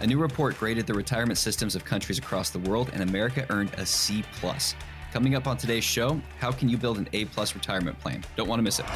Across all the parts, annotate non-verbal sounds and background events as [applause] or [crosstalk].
A new report graded the retirement systems of countries across the world, and America earned a C plus. Coming up on today's show, how can you build an A plus retirement plan? Don't want to miss it.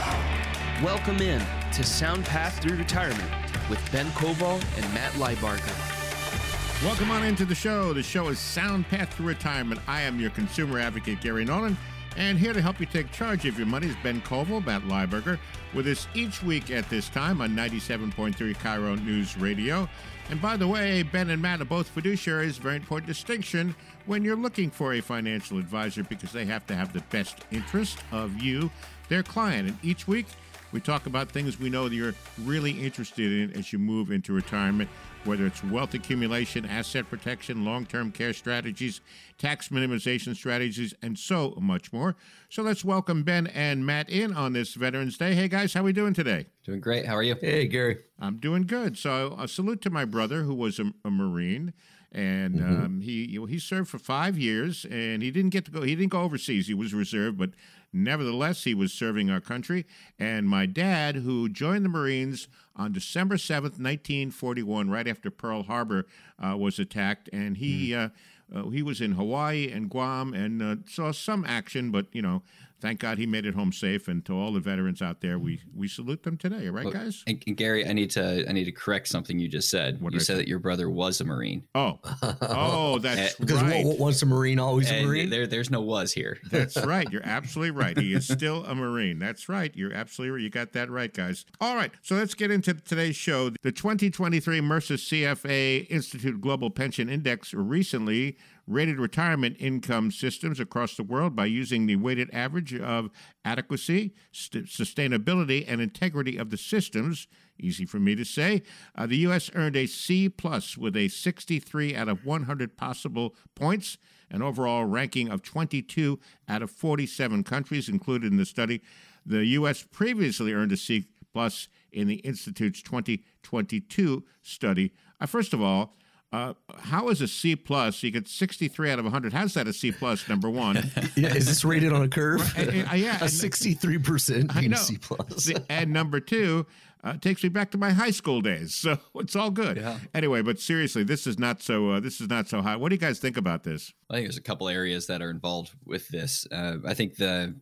Welcome in to Sound Path Through Retirement with Ben Koval and Matt Lieberger. Welcome on into the show. The show is Sound Path Through Retirement. I am your consumer advocate, Gary Nolan, and here to help you take charge of your money is Ben Koval, Matt Lieberger, with us each week at this time on 97.3 KIRO News Radio. And by the way, Ben and Matt are both fiduciaries, very important distinction when you're looking for a financial advisor because they have to have the best interest of you, their client. And each week, we talk about things we know that you're really interested in as you move into retirement, whether it's wealth accumulation, asset protection, long term care strategies, tax minimization strategies, and so much more. So let's welcome Ben and Matt in on this Veterans Day. Hey guys, how are we doing today? Doing great. How are you? Hey, Gary. I'm doing good. So a salute to my brother who was a, a Marine and Mm-hmm. um, he he served for five years, and he didn't get to go. He didn't go overseas. He was reserved, but nevertheless, he was serving our country. And my dad, who joined the Marines on December seventh, nineteen forty-one, right after Pearl Harbor uh, was attacked, and he. Mm. Uh, uh, he was in Hawaii and Guam and uh, saw some action, but you know, thank God he made it home safe. And to all the veterans out there, we we salute them today, right, guys? And, and Gary, I need to I need to correct something you just said. What you did I said say? that your brother was a Marine. Oh, [laughs] oh, that's Because right. what, once a Marine, always a Marine. there, there's no was here. [laughs] That's [laughs] right. You're absolutely right. He is still a Marine. That's right. You're absolutely right. You got that right, guys. All right. So let's get into today's show. The 2023 Mercer CFA Institute Global Pension Index recently rated retirement income systems across the world by using the weighted average of adequacy, st- sustainability, and integrity of the systems. Easy for me to say. Uh, the U.S. earned a C plus with a 63 out of 100 possible points an overall ranking of 22 out of 47 countries included in the study. The U.S. previously earned a C plus in the Institute's 2022 study. Uh, first of all, uh, how is a C plus? You get 63 out of 100. How's that a C plus? Number one. [laughs] yeah, is this rated on a curve? Uh, uh, yeah, [laughs] a sixty-three percent I know. C plus. And number two uh, takes me back to my high school days, [laughs] so it's all good. Yeah. Anyway, but seriously, this is not so. Uh, this is not so high. What do you guys think about this? I think there's a couple areas that are involved with this. Uh, I think the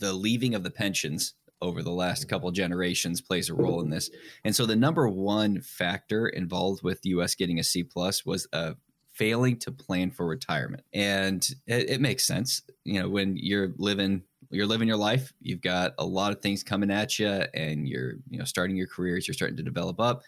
the leaving of the pensions over the last couple generations plays a role in this. And so the number one factor involved with the U.S. getting a C plus was uh, failing to plan for retirement, and it, it makes sense. You know, when you're living you're living your life, you've got a lot of things coming at you, and you're you know starting your careers, you're starting to develop up.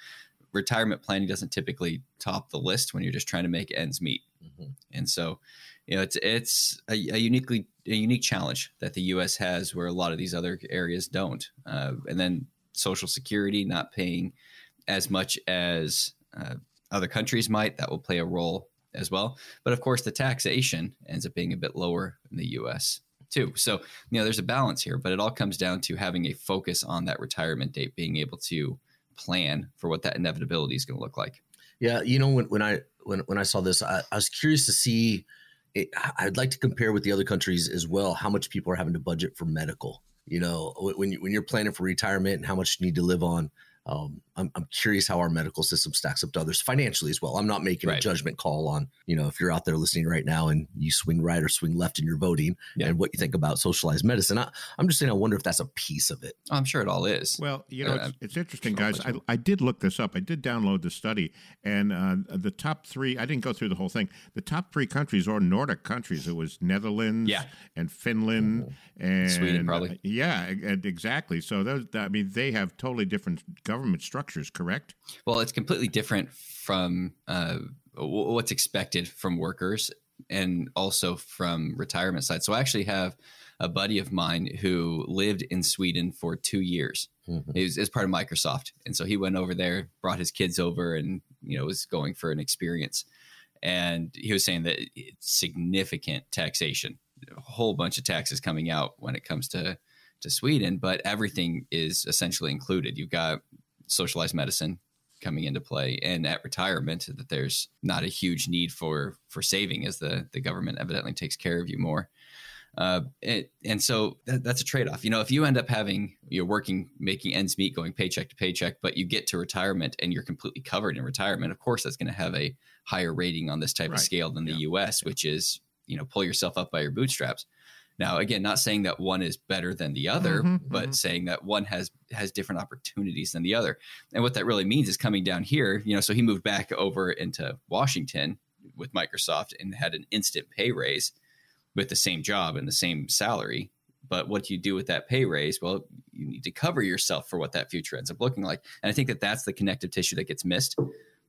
Retirement planning doesn't typically top the list when you're just trying to make ends meet. Mhm. And so, you know, it's it's a, a uniquely a unique challenge that the U.S. has, where a lot of these other areas don't. Uh, and then Social Security not paying as much as uh, other countries might, that will play a role as well. But of course, the taxation ends up being a bit lower in the U.S. too. So, you know, there's a balance here, but it all comes down to having a focus on that retirement date, being able to plan for what that inevitability is going to look like. Yeah, you know when when I when when I saw this, I, I was curious to see. It, I'd like to compare with the other countries as well. How much people are having to budget for medical? You know, when you, when you're planning for retirement and how much you need to live on. Um, I'm, I'm curious how our medical system stacks up to others financially as well. I'm not making a judgment call on, you know, if you're out there listening right now and you swing right or swing left in your voting Yeah. and what you think about socialized medicine. I, I'm just saying, I wonder if that's a piece of it. I'm sure it all is. Well, you know, Uh, it's, it's interesting, guys. I. I did look this up. I did download the study, and uh, the top three. I didn't go through the whole thing. The top three countries are Nordic countries. It was Netherlands, Yeah. and Finland, and Sweden, probably. uh, yeah, exactly. So those, I mean, they have totally different government structures. Correct? Well, it's completely different from uh, what's expected from workers and also from retirement side. So I actually have a buddy of mine who lived in Sweden for two years. Mhm. He was as part of Microsoft, and so he went over there, brought his kids over, and you know was going for an experience. And he was saying that it's significant taxation, a whole bunch of taxes coming out when it comes to to Sweden, but everything is essentially included. You've got socialized medicine coming into play, and at retirement, that there's not a huge need for for saving, as the the government evidently takes care of you more. Uh, and, and so that, that's a trade off. You know, if you end up having you're working, making ends meet, going paycheck to paycheck, but you get to retirement and you're completely covered in retirement, of course, that's going to have a higher rating on this type right. of scale than the yeah. U.S., which is you know pull yourself up by your bootstraps. Now, again, not saying that one is better than the other, mm-hmm, but mm-hmm. saying that one has has different opportunities than the other. And what that really means is coming down here, you know, so he moved back over into Washington with Microsoft and had an instant pay raise with the same job and the same salary. But what do you do with that pay raise? Well, you need to cover yourself for what that future ends up looking like. And I think that that's the connective tissue that gets missed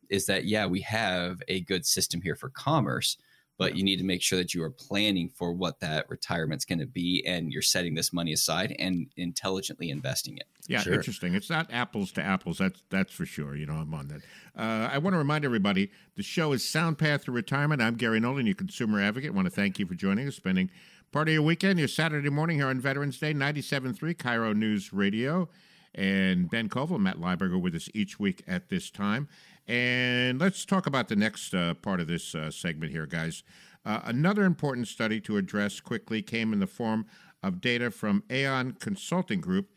is that, yeah, we have a good system here for commerce, but you need to make sure that you are planning for what that retirement's going to be and you're setting this money aside and intelligently investing it. Yeah, sure. interesting. It's not apples to apples. That's that's for sure. You know, I'm on that. Uh, I want to remind everybody the show is Sound Path to Retirement. I'm Gary Nolan, your consumer advocate. I want to thank you for joining us, spending part of your weekend, your Saturday morning here on Veterans Day, 97.3 KIRO News Radio. And Ben Koval, Matt Lieberger with us each week at this time. And let's talk about the next uh, part of this uh, segment here, guys. Uh, another important study to address quickly came in the form of data from Aon Consulting Group,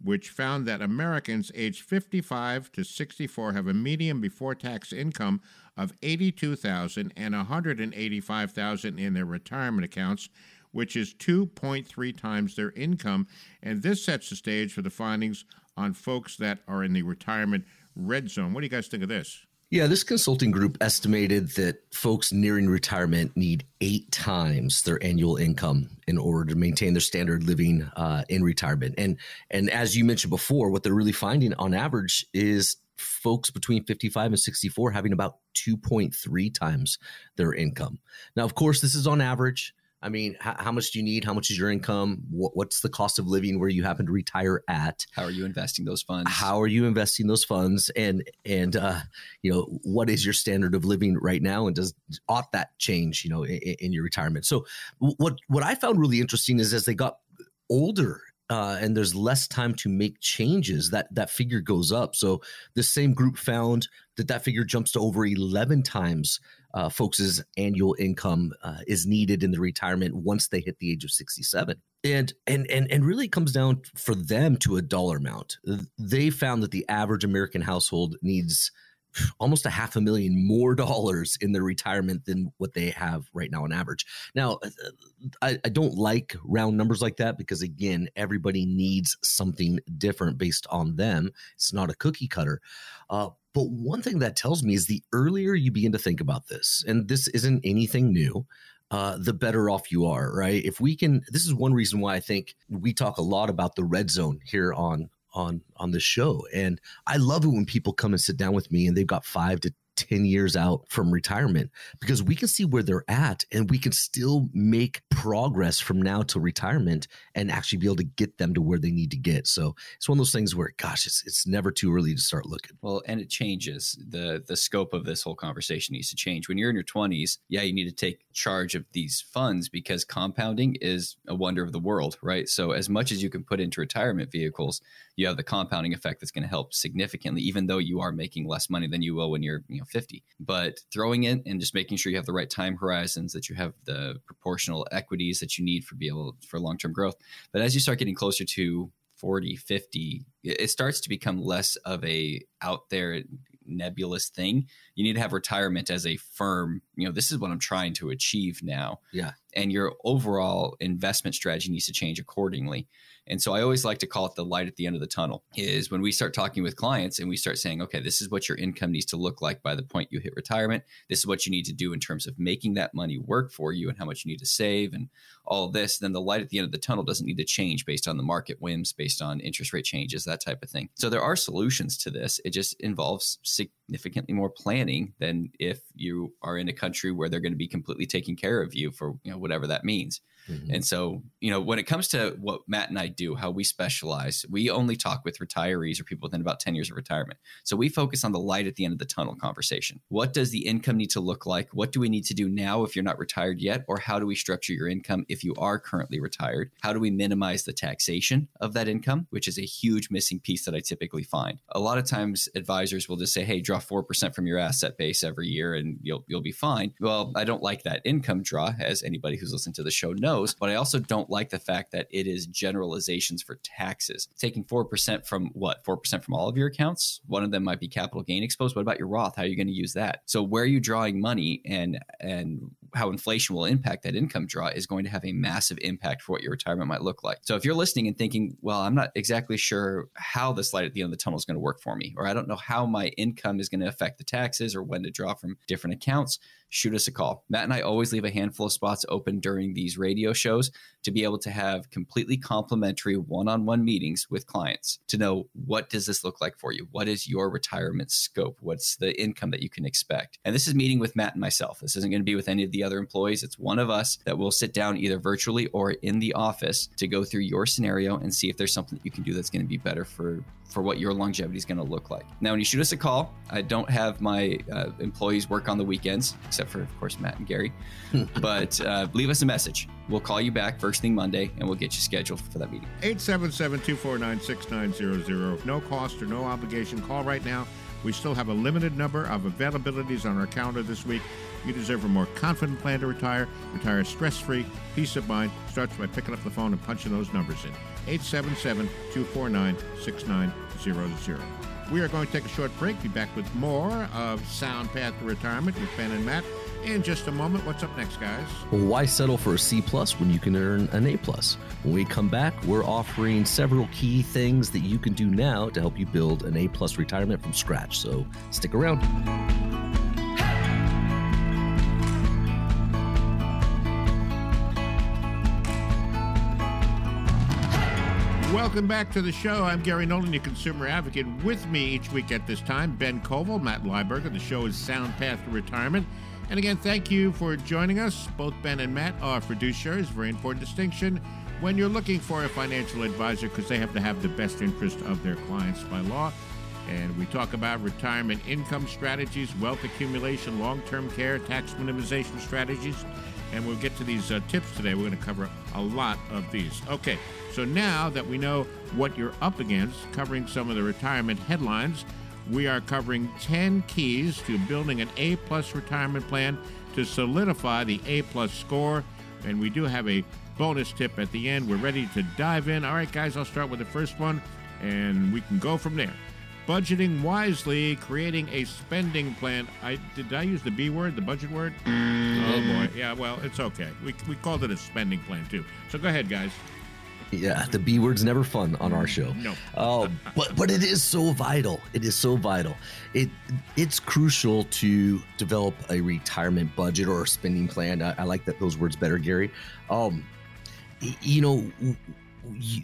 which found that Americans aged 55 to 64 have a median before tax income of 82,000 and 185,000 in their retirement accounts, which is 2.3 times their income. And this sets the stage for the findings on folks that are in the retirement red zone. What do you guys think of this? Yeah, this consulting group estimated that folks nearing retirement need eight times their annual income in order to maintain their standard living uh, in retirement. And and as you mentioned before, what they're really finding on average is folks between 55 and 64 having about 2.3 times their income. Now, of course, this is on average. I mean, how, how, much do you need? How much is your income? What, what's the cost of living where you happen to retire at? How are you investing those funds? How are you investing those funds? And and uh, you know, what is your standard of living right now? And does ought that change? You know, in, in your retirement. So what what I found really interesting is as they got older uh, and there's less time to make changes, that that figure goes up. So the same group found that that figure jumps to over 11 times uh, folks' annual income uh, is needed in the retirement once they hit the age of 67 and and and and really comes down for them to a dollar amount. They found that the average american household needs almost a half a million more [laughs] dollars in their retirement than what they have right now on average. Now, uh, I, I, don't like round numbers like that because, again, everybody needs something different based on them. It's not a cookie cutter. Uh, but one thing that tells me is the earlier you begin to think about this, and this isn't anything new. Uh, the better off you are, right? If we can, this is one reason why I think we talk a lot about the red zone here on on on the show and i love it when people come and sit down with me and they've got five to 10 years out from retirement because we can see where they're at and we can still make progress from now to retirement and actually be able to get them to where they need to get. So it's one of those things where, gosh, it's, it's never too early to start looking. Well, and it changes. The, the scope of this whole conversation needs to change. When you're in your 20s, yeah, you need to take charge of these funds because compounding is a wonder of the world, right? So as much as you can put into retirement vehicles, you have the compounding effect that's going to help significantly, even though you are making less money than you will when you're, you know, 50. But throwing it and just making sure you have the right time horizons, that you have the proportional equities that you need for be able for long-term growth. But as you start getting closer to 40, 50, it starts to become less of a out there nebulous thing. You need to have retirement as a firm, you know, this is what I'm trying to achieve now. Yeah. And your overall investment strategy needs to change accordingly. And so I always like to call it the light at the end of the tunnel is when we start talking with clients and we start saying, okay, this is what your income needs to look like by the point you hit retirement. This is what you need to do in terms of making that money work for you and how much you need to save and all this. Then the light at the end of the tunnel doesn't need to change based on the market whims, based on interest rate changes, that type of thing. So there are solutions to this. It just involves significantly more planning than if you are in a country where they're going to be completely taking care of you for you know whatever that means. Mm-hmm. And so, you know, when it comes to what Matt and I do, how we specialize, we only talk with retirees or people within about 10 years of retirement. So we focus on the light at the end of the tunnel conversation. What does the income need to look like? What do we need to do now if you're not retired yet? Or how do we structure your income if you are currently retired? How do we minimize the taxation of that income, which is a huge missing piece that I typically find? A lot of times advisors will just say, hey, draw 4% from your asset base every year and you'll you'll be fine. Well, I don't like that income draw, as anybody who's listened to the show knows, but I also don't like the fact that it is generalizations for taxes. Taking 4% from what? 4% from all of your accounts? One of them might be capital gain exposed. What about your Roth? How are you going to use that? So where are you drawing money and and how inflation will impact that income draw is going to have a massive impact for what your retirement might look like. So if you're listening and thinking, well, I'm not exactly sure how this light at the end of the tunnel is going to work for me, or I don't know how my income is going to affect the taxes or when to draw from different accounts, shoot us a call. Matt and I always leave a handful of spots open during these radio shows to be able to have completely complimentary one-on-one meetings with clients to know what does this look like for you? What is your retirement scope? What's the income that you can expect? And this is meeting with Matt and myself. This isn't going to be with any of the other employees. It's one of us that will sit down either virtually or in the office to go through your scenario and see if there's something that you can do that's going to be better for for what your longevity is going to look like. Now, when you shoot us a call, I don't have my uh, employees work on the weekends, except for, of course, Matt and Gary. [laughs] but uh, leave us a message. We'll call you back first thing Monday and we'll get you scheduled for that meeting. 877 249 6900. No cost or no obligation. Call right now. We still have a limited number of availabilities on our calendar this week. You deserve a more confident plan to retire. Retire stress free, peace of mind starts by picking up the phone and punching those numbers in. 877 249 6900. We are going to take a short break. Be back with more of Sound Path to Retirement with Ben and Matt in just a moment. What's up next, guys? Well, why settle for a C plus when you can earn an A plus? When we come back, we're offering several key things that you can do now to help you build an A plus retirement from scratch. So stick around. Welcome back to the show. I'm Gary Nolan, your consumer advocate. With me each week at this time, Ben Koval, Matt Lieberger. The show is Sound Path to Retirement. And again, thank you for joining us. Both Ben and Matt are fiduciaries, very important distinction when you're looking for a financial advisor because they have to have the best interest of their clients by law. And we talk about retirement income strategies, wealth accumulation, long term care, tax minimization strategies. And we'll get to these uh, tips today. We're going to cover a lot of these. Okay, so now that we know what you're up against, covering some of the retirement headlines, we are covering 10 keys to building an A plus retirement plan to solidify the A plus score. And we do have a bonus tip at the end. We're ready to dive in. All right, guys, I'll start with the first one and we can go from there. Budgeting wisely, creating a spending plan. I did I use the B word, the budget word? Oh boy. Yeah, well, it's okay. We, we called it a spending plan too. So go ahead, guys. Yeah, the B word's never fun on our show. No. Oh, [laughs] but but it is so vital. It is so vital. It it's crucial to develop a retirement budget or a spending plan. I, I like that those words better, Gary. Um, you know,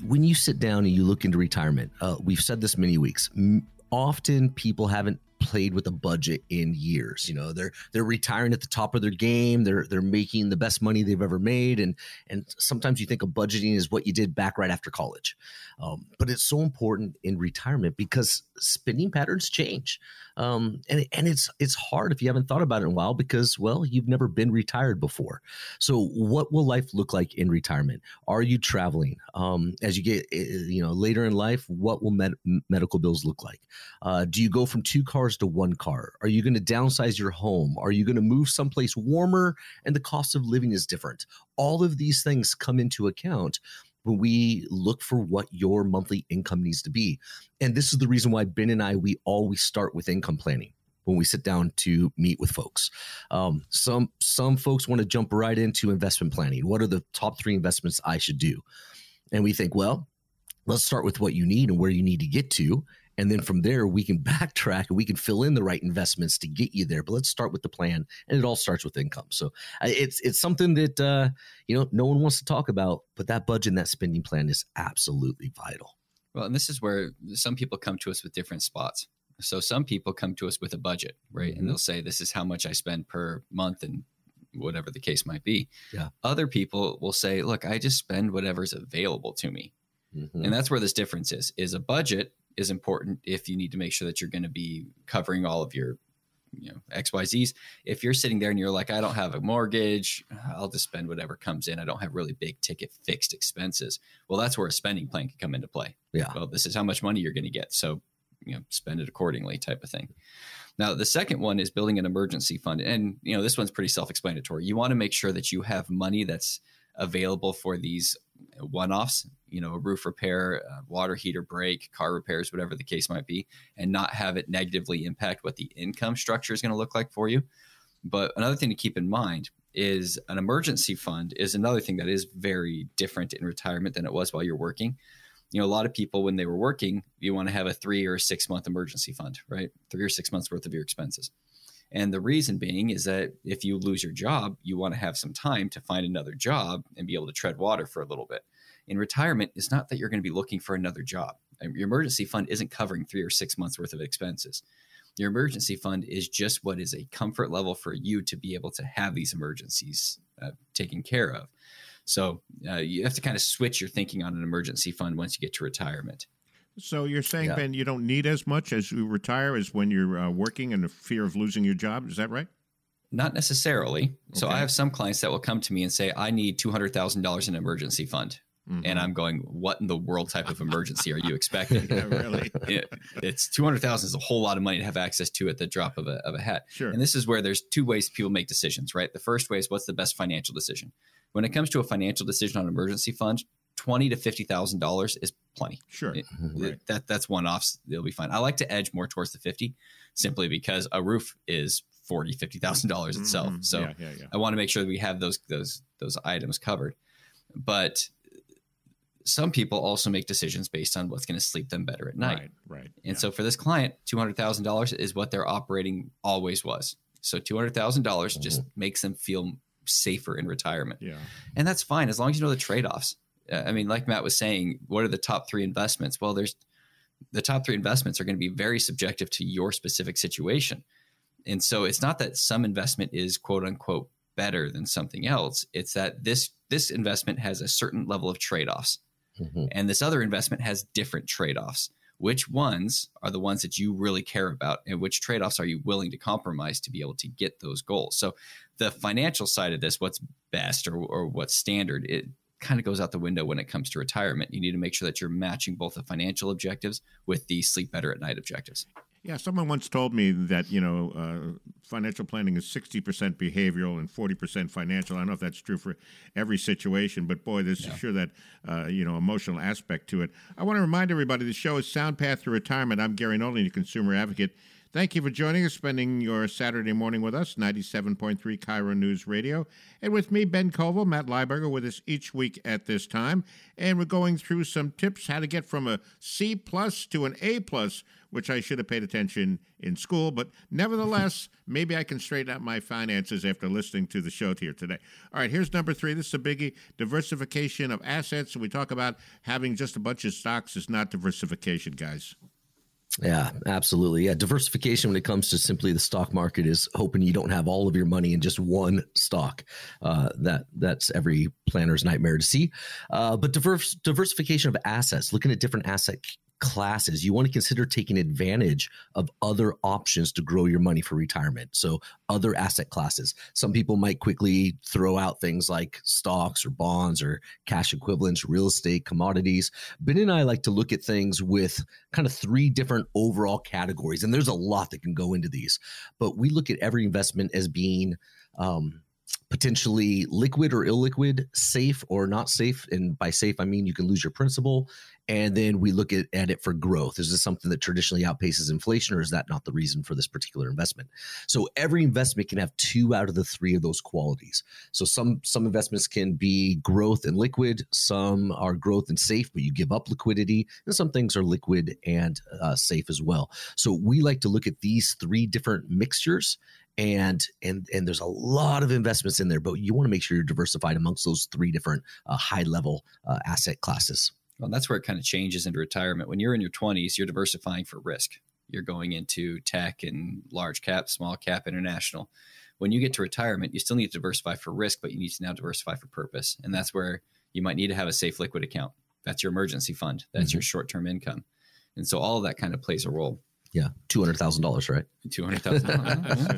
when you sit down and you look into retirement, uh, we've said this many weeks. M- often people haven't played with a budget in years. You know, they're they're retiring at the top of their game. They're they're making the best money they've ever made, and and sometimes you think of budgeting is what you did back right after college, um, but it's so important in retirement because spending patterns change, um, and and it's it's hard if you haven't thought about it in a while because well you've never been retired before. So what will life look like in retirement? Are you traveling? Um, as you get eh, you know later in life, what will med- medical bills look like? Uh, do you go from two cars to one car? Are you going to downsize your home? Are you going to move someplace warmer and the cost of living is different? All of these things come into account when we look for what your monthly income needs to be. And this is the reason why Ben and I, we always start with income planning when we sit down to meet with folks. Um, some some folks want to jump right into investment planning. What are the top three investments I should do? And we think, well, let's start with what you need and where you need to get to and then from there we can backtrack and we can fill in the right investments to get you there but let's start with the plan and it all starts with income so it's it's something that uh, you know no one wants to talk about but that budget and that spending plan is absolutely vital Well, and this is where some people come to us with different spots. So some people come to us with a budget, right? Mhm. And they'll say, this is how much I spend per month and whatever the case might be. Yeah. Other people will say, look, I just spend whatever's available to me. Mhm. And that's where this difference is. Is a budget is important if you need to make sure that you're going to be covering all of your you know xyz's if you're sitting there and you're like i don't have a mortgage i'll just spend whatever comes in i don't have really big ticket fixed expenses well that's where a spending plan can come into play Yeah. well this is how much money you're going to get so you know spend it accordingly type of thing. Now, the second one is building an emergency fund. And, you know, this one's pretty self explanatory. You want to make sure that you have money that's available for these one offs, you know, a roof repair, water heater break, car repairs, whatever the case might be, and not have it negatively impact what the income structure is going to look like for you. But another thing to keep in mind is an emergency fund is another thing that is very different in retirement than it was while you're working you know, a lot of people when they were working, you want to have a three or six month emergency fund, right? Three or six months worth of your expenses. And the reason being is that if you lose your job, you want to have some time to find another job and be able to tread water for a little bit. In retirement, it's not that you're going to be looking for another job. Your emergency fund isn't covering three or six months worth of expenses. Your emergency fund is just what is a comfort level for you to be able to have these emergencies uh, taken care of. So uh, you have to kind of switch your thinking on an emergency fund once you get to retirement. So you're saying, yeah. Ben, you don't need as much as you retire as when you're uh, working and the fear of losing your job. Is that right? Not necessarily. Okay. So I have some clients that will come to me and say, "I need two hundred thousand dollars in emergency fund." Mm-hmm. And I'm going, what in the world type of emergency are you expecting? [laughs] yeah, really? [laughs] It, it's 200,000 is a whole lot of money to have access to at the drop of a, of a hat. Sure. And this is where there's two ways people make decisions, right? The first way is what's the best financial decision? When it comes to a financial decision on emergency fund, twenty to fifty thousand dollars is plenty. Sure, it, right. that that's one offs. They'll be fine. I like to edge more towards the fifty, simply because a roof is forty, fifty thousand dollars itself. Mm-hmm. So yeah, yeah, yeah. I want to make sure that we have those those those items covered. But some people also make decisions based on what's going to sleep them better at night. Right, right. And so for this client, two hundred thousand dollars is what their operating always was. So two hundred thousand dollars just mm-hmm. makes them feel safer in retirement. Yeah. And that's fine as long as you know the trade offs. I mean, like Matt was saying, what are the top three investments? Well, there's the top three investments are going to be very subjective to your specific situation. And so it's not that some investment is quote unquote better than something else. It's that this this investment has a certain level of trade-offs. Mm-hmm. And this other investment has different trade-offs which ones are the ones that you really care about and which trade-offs are you willing to compromise to be able to get those goals so the financial side of this what's best or, or what's standard it kind of goes out the window when it comes to retirement you need to make sure that you're matching both the financial objectives with the sleep better at night objectives yeah, someone once told me that you know uh, financial planning is sixty percent behavioral and forty percent financial. I don't know if that's true for every situation, but boy, there's yeah. sure that uh, you know emotional aspect to it. I want to remind everybody the show is Sound Path to Retirement. I'm Gary Nolan, your consumer advocate. Thank you for joining us, spending your Saturday morning with us, 97.3 KIRO News Radio. And with me, Ben Koval, Matt Lieberger, with us each week at this time. And we're going through some tips how to get from a C plus to an A plus, which I should have paid attention in school. But nevertheless, [laughs] maybe I can straighten out my finances after listening to the show here today. All right, here's number three. This is a biggie diversification of assets. We talk about having just a bunch of stocks is not diversification, guys. Yeah, absolutely. Yeah, diversification when it comes to simply the stock market is hoping you don't have all of your money in just one stock. Uh, that that's every planner's nightmare to see. Uh, but diverse diversification of assets, looking at different asset classes, you want to consider taking advantage of other options to grow your money for retirement. So, other asset classes. Some people might quickly throw out things like stocks or bonds or cash equivalents, real estate, commodities. Ben and I like to look at things with kind of three different overall categories, and there's a lot that can go into these. But we look at every investment as being um, potentially liquid or illiquid, safe or not safe. And by safe, I mean you can lose your principal. And then we look at, at it for growth. Is this something that traditionally outpaces inflation, or is that not the reason for this particular investment? So every investment can have two out of the three of those qualities. So some some investments can be growth and liquid, some are growth and safe, but you give up liquidity, and some things are liquid and uh, safe as well. So we like to look at these three different mixtures and and and there's a lot of investments in there but you want to make sure you're diversified amongst those three different uh, high level uh, asset classes. Well that's where it kind of changes into retirement. When you're in your 20s you're diversifying for risk. You're going into tech and large cap small cap international. When you get to retirement you still need to diversify for risk but you need to now diversify for purpose and that's where you might need to have a safe liquid account. That's your emergency fund. That's mm-hmm. your short-term income. And so all of that kind of plays a role yeah, two hundred thousand dollars, right? [laughs] Two hundred thousand.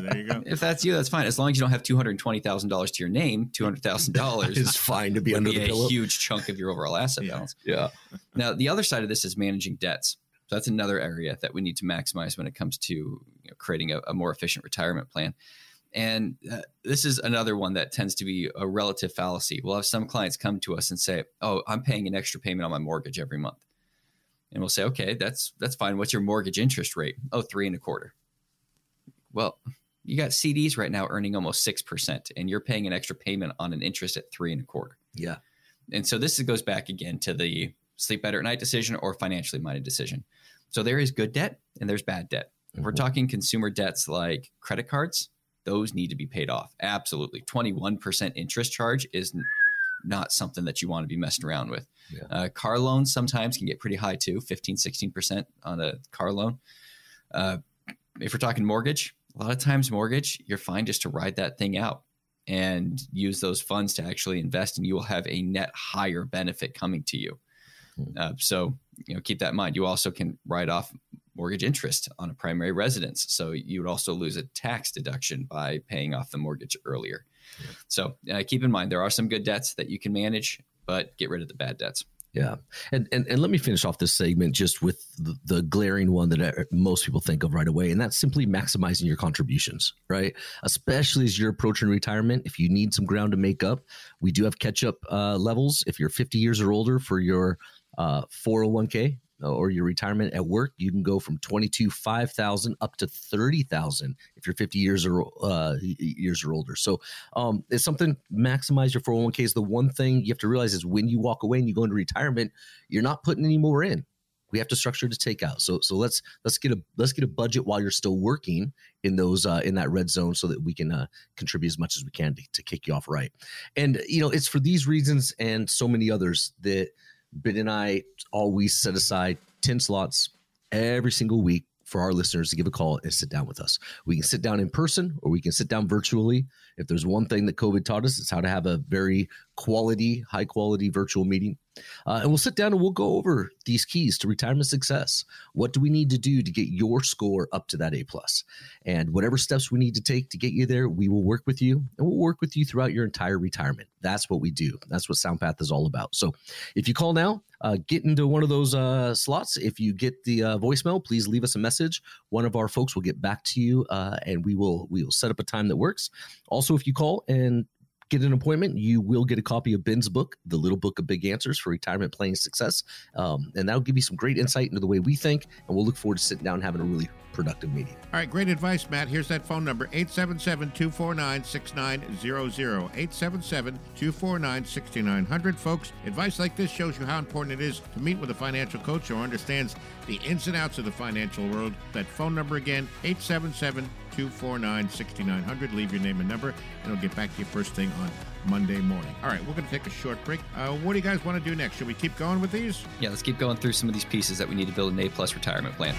there you go. If that's you, that's fine. As long as you don't have two hundred twenty thousand dollars to your name, two hundred thousand dollars [laughs] is fine to be under be the a pillow. huge chunk of your overall asset yeah. balance. Yeah. Now, the other side of this is managing debts. So that's another area that we need to maximize when it comes to you know, creating a, a, more efficient retirement plan. And uh, this is another one that tends to be a relative fallacy. We'll have some clients come to us and say, "Oh, I'm paying an extra payment on my mortgage every month," and we'll say, "Okay, that's that's fine. What's your mortgage interest rate?" Oh, three and a quarter. Well, you got CDs right now earning almost six percent, and you're paying an extra payment on an interest at three and a quarter. Yeah. And so this goes back again to the sleep better at night decision or financially minded decision. So there is good debt and there's bad debt. If we're mm-hmm. talking consumer debts like credit cards, those need to be paid off. Absolutely. 21% interest charge is not something that you want to be messing around with. Yeah. Uh, car loans sometimes can get pretty high too 15, 16% on a car loan. Uh, if we're talking mortgage, a lot of times mortgage, you're fine just to ride that thing out and use those funds to actually invest, and you will have a net higher benefit coming to you. Hmm. Uh, so, you know, keep that in mind. You also can write off mortgage interest on a primary residence. So you would also lose a tax deduction by paying off the mortgage earlier. So uh, keep in mind there are some good debts that you can manage, but get rid of the bad debts. Yeah, and, and and let me finish off this segment just with the, the, glaring one that uh, most people think of right away, and that's simply maximizing your contributions, right? Especially as you're approaching retirement, if you need some ground to make up, we do have catch up uh, levels. If you're 50 years or older for your uh, 401k, or your retirement at work, you can go from 22 5,000 up to 30,000 if you're 50 years or uh, years or older. So um, it's something maximize your 401k is the one thing you have to realize is when you walk away and you go into retirement, you're not putting any more in. We have to structure to take out. So so let's let's get a let's get a budget while you're still working in those uh, in that red zone so that we can uh, contribute as much as we can to, to kick you off right. And you know it's for these reasons and so many others that Ben and I always set aside 10 slots every single week for our listeners to give a call and sit down with us. We can sit down in person or we can sit down virtually. If there's one thing that COVID taught us, it's how to have a very quality, high quality virtual meeting. Uh, and we'll sit down and we'll go over these keys to retirement success. What do we need to do to get your score up to that A plus? And whatever steps we need to take to get you there, we will work with you and we'll work with you throughout your entire retirement. That's what we do. That's what SoundPath is all about. So if you call now, uh, get into one of those uh, slots. If you get the uh, voicemail, please leave us a message. One of our folks will get back to you, uh, and we will we will set up a time that works. Also, if you call and get an appointment, you will get a copy of Ben's book, The Little Book of Big Answers for Retirement Planning Success. Um, and that'll give you some great insight into the way we think. And we'll look forward to sitting down and having a really productive meeting. All right, great advice, Matt. Here's that phone number 877 249 6900. 877 249 6900. Folks, advice like this shows you how important it is to meet with a financial coach who understands the ins and outs of the financial world. That phone number again, 877 249 6900. Leave your name and number, and I'll get back to you first thing on Monday morning. All right, we're going to take a short break. Uh, what do you guys want to do next? Should we keep going with these? Yeah, let's keep going through some of these pieces that we need to build an A plus retirement plan.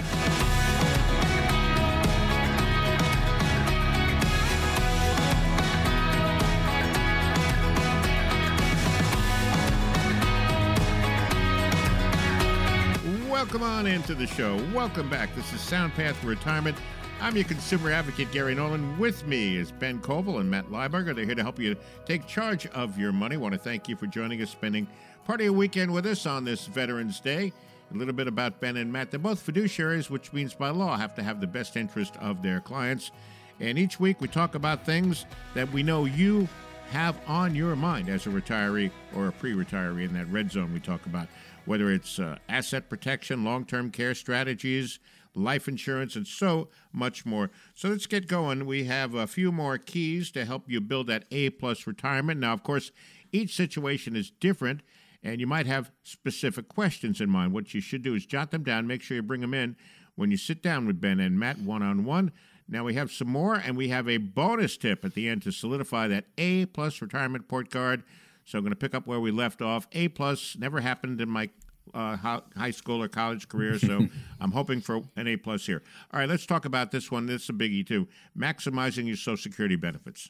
Welcome on into the show. Welcome back. This is SoundPath Retirement. I'm your consumer advocate, Gary Nolan. With me is Ben Koval and Matt Lieberger. They're here to help you take charge of your money. I want to thank you for joining us, spending part of your weekend with us on this Veterans Day. A little bit about Ben and Matt. They're both fiduciaries, which means by law have to have the best interest of their clients. And each week we talk about things that we know you have on your mind as a retiree or a pre retiree in that red zone we talk about, whether it's uh, asset protection, long term care strategies life insurance, and so much more. So let's get going. We have a few more keys to help you build that A plus retirement. Now, of course, each situation is different, and you might have specific questions in mind. What you should do is jot them down, make sure you bring them in when you sit down with Ben and Matt one on one. Now we have some more, and we have a bonus tip at the end to solidify that A plus retirement port card. So I'm going to pick up where we left off. A plus never happened in my uh, high school or college career, so [laughs] I'm hoping for an A plus here. All right, let's talk about this one. This is a biggie too. Maximizing your Social Security benefits.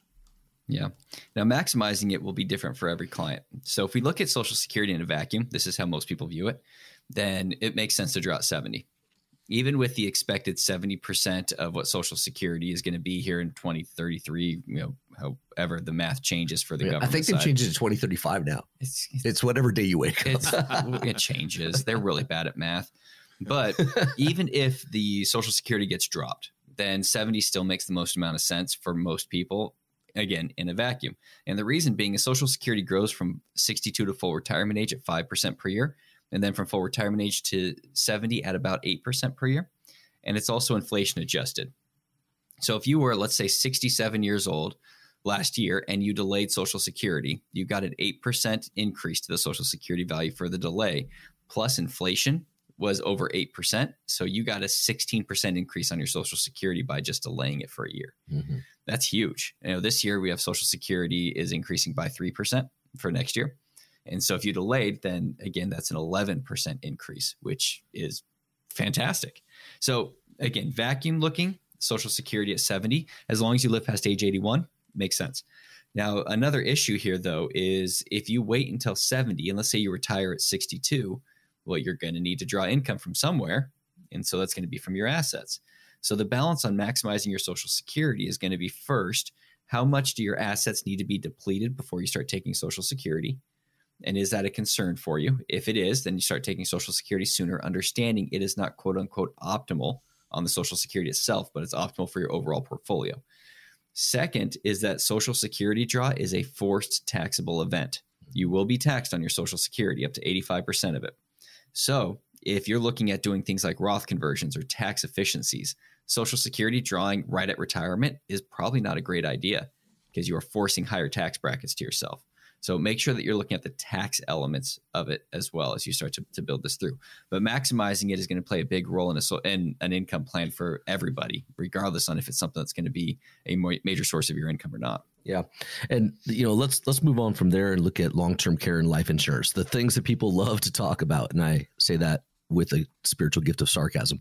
Yeah. Now, maximizing it will be different for every client. So, if we look at Social Security in a vacuum, this is how most people view it, then it makes sense to draw at 70 even with the expected 70% of what social security is going to be here in 2033 you know however the math changes for the yeah, government i think they've changed it to 2035 now. It's, it's, it's whatever day you wake up. [laughs] it changes. They're really bad at math. But [laughs] even if the Social Security gets dropped, then 70 still makes the most amount of sense for most people, again, in a vacuum. And the reason being is Social Security grows from 62 to full retirement age at 5% per year, and then from full retirement age to 70 at about 8% per year. And it's also inflation adjusted. So if you were, let's say, 67 years old last year and you delayed Social Security, you got an 8% increase to the Social Security value for the delay, plus inflation was over 8%. So you got a 16% increase on your Social Security by just delaying it for a year. Mm-hmm. That's huge. You know, this year we have Social Security is increasing by 3% for next year. And so if you delayed, then again, that's an 11% increase, which is fantastic. So again, vacuum looking, Social Security at 70, as long as you live past age 81, makes sense. Now, another issue here, though, is if you wait until 70, and let's say you retire at 62, well, you're going to need to draw income from somewhere. And so that's going to be from your assets. So the balance on maximizing your Social Security is going to be first, how much do your assets need to be depleted before you start taking Social Security? And is that a concern for you? If it is, then you start taking Social Security sooner, understanding it is not quote unquote optimal on the Social Security itself, but it's optimal for your overall portfolio. Second is that Social Security draw is a forced taxable event. You will be taxed on your Social Security up to 85% of it. So, if you're looking at doing things like Roth conversions or tax efficiencies, Social Security drawing right at retirement is probably not a great idea because you are forcing higher tax brackets to yourself. So make sure that you're looking at the tax elements of it as well as you start to, to build this through. But maximizing it is going to play a big role in, a, in an income plan for everybody, regardless on if it's something that's going to be a major source of your income or not. Yeah, and you know, let's let's move on from there and look at long term care and life insurance, the things that people love to talk about, and I say that with a spiritual gift of sarcasm.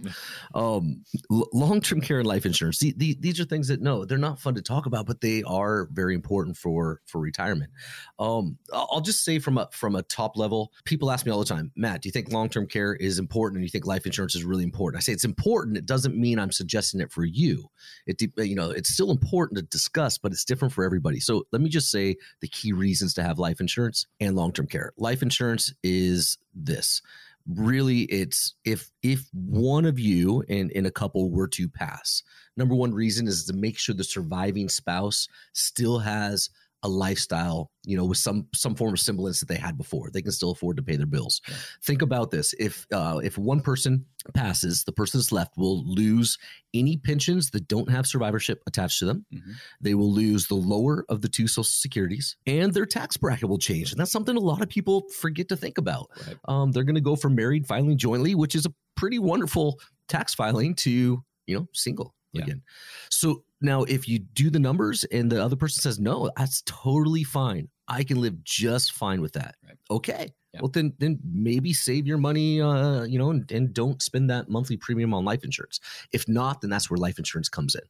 Um, l- long-term care and life insurance. The, the, these are things that no, they're not fun to talk about, but they are very important for for retirement. Um, I'll just say from a from a top level, people ask me all the time, Matt, do you think long-term care is important, and you think life insurance is really important? I say it's important. It doesn't mean I'm suggesting it for you. It you know it's still important to discuss, but it's different for everybody. So let me just say the key reasons to have life insurance and long-term care. Life insurance is this really it's if if one of you in in a couple were to pass number one reason is to make sure the surviving spouse still has a lifestyle, you know, with some some form of semblance that they had before. They can still afford to pay their bills. Yeah. Think about this: if uh, if one person passes, the person that's left will lose any pensions that don't have survivorship attached to them. Mm-hmm. They will lose the lower of the two social securities, and their tax bracket will change. And that's something a lot of people forget to think about. Right. Um, they're going to go from married filing jointly, which is a pretty wonderful tax filing, to you know single yeah. again. So now, if you do the numbers and the other person says no, that's totally fine. I can live just fine with that. Right. Okay. Yeah. Well, then, then maybe save your money, uh, you know, and, and don't spend that monthly premium on life insurance. If not, then that's where life insurance comes in.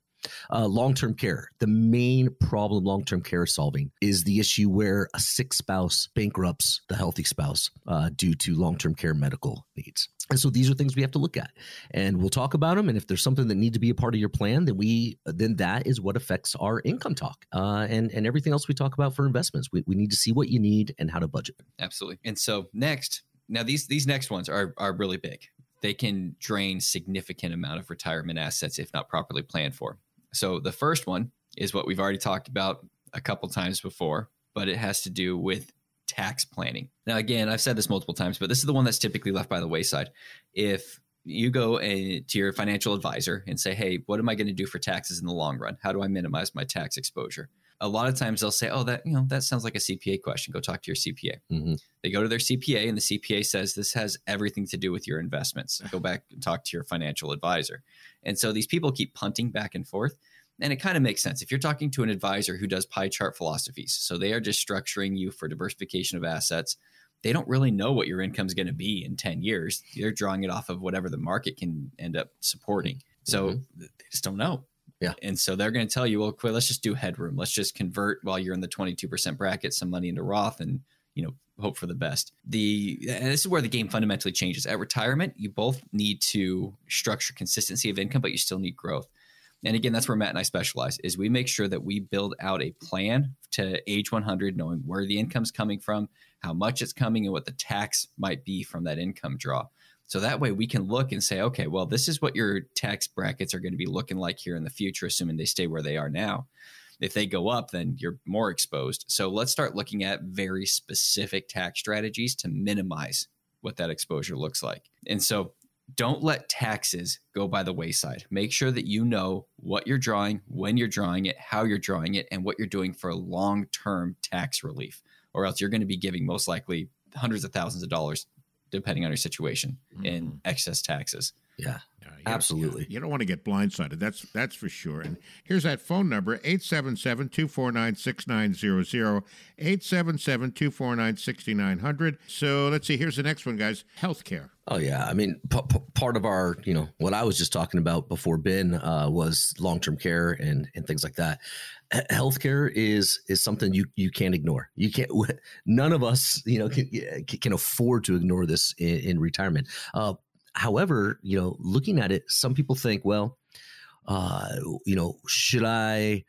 Uh, long term care. The main problem long term care is solving is the issue where a sick spouse bankrupts the healthy spouse uh, due to long term care medical needs. And so these are things we have to look at, and we'll talk about them. And if there's something that need to be a part of your plan, then we then that is what affects our income talk uh, and and everything else we talk about for investments. We, we need to see what you need and how to budget. Absolutely. And so next, now these these next ones are are really big. They can drain significant amount of retirement assets if not properly planned for. So the first one is what we've already talked about a couple times before, but it has to do with tax planning. Now, again, I've said this multiple times, but this is the one that's typically left by the wayside. If you go a, to your financial advisor and say, Hey, what am I going to do for taxes in the long run? How do I minimize my tax exposure? A lot of times they'll say, Oh, that, you know, that sounds like a CPA question. Go talk to your CPA. Mm-hmm. They go to their CPA and the CPA says, This has everything to do with your investments. [sighs] Go back and talk to your financial advisor. And so these people keep punting back and forth. And it kind of makes sense if you're talking to an advisor who does pie chart philosophies. So they are just structuring you for diversification of assets. They don't really know what your income is going to be in 10 years. They're drawing it off of whatever the market can end up supporting. So mm-hmm. they just don't know. Yeah. And so they're going to tell you, well, quit, let's just do headroom. Let's just convert while you're in the 22% bracket some money into Roth and, you know, hope for the best. The and this is where the game fundamentally changes. At retirement, you both need to structure consistency of income, but you still need growth and again that's where matt and i specialize is we make sure that we build out a plan to age 100 knowing where the income's coming from how much it's coming and what the tax might be from that income draw So that way we can look and say, okay, well, this is what your tax brackets are going to be looking like here in the future, assuming they stay where they are now. If they go up, then you're more exposed. So let's start looking at very specific tax strategies to minimize what that exposure looks like. And so don't let taxes go by the wayside. Make sure that you know what you're drawing, when you're drawing it, how you're drawing it, and what you're doing for long term tax relief, or else you're going to be giving most likely hundreds of thousands of dollars, depending on your situation, mm-hmm. in excess taxes. Yeah. Absolutely. You don't want to get blindsided. That's that's for sure. And here's that phone number 877-249-6900 877-249-6900. So let's see here's the next one guys. Healthcare. Oh yeah, I mean, p- p- part of our, you know, what I was just talking about before Ben uh, was long-term care and and things like that. H- healthcare is is something you you can't ignore. You can't. [laughs] None of us, you know, can, can afford to ignore this in, in retirement. Uh, however, you know, looking at it, some people think, well, uh, you know, should I